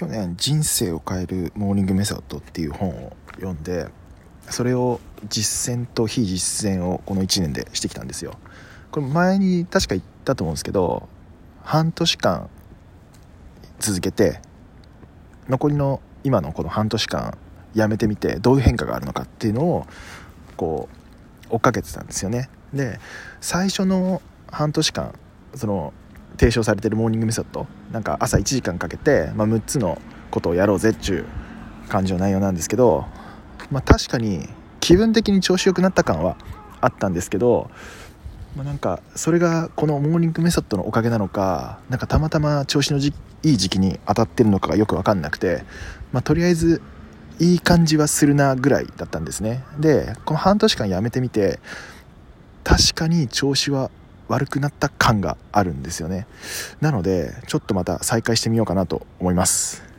去年「人生を変えるモーニングメソッド」っていう本を読んでそれを実践と非実践をこの1年でしてきたんですよ。これ前に確か言ったと思うんですけど半年間続けて残りの今のこの半年間やめてみてどういう変化があるのかっていうのをこう追っかけてたんですよね。で最初の半年間その提唱されてるモーニングメソッド。なんか朝1時間かけて、まあ、6つのことをやろうぜっちゅう感じの内容なんですけど、まあ、確かに気分的に調子良くなった感はあったんですけど、まあ、なんかそれがこのモーニングメソッドのおかげなのかなんかたまたま調子のじいい時期に当たってるのかがよく分かんなくて、まあ、とりあえずいい感じはするなぐらいだったんですね。でこの半年間やめてみて確かに調子は悪くなった感があるんですよね。なのでちょっとまた再開してみようかなと思います。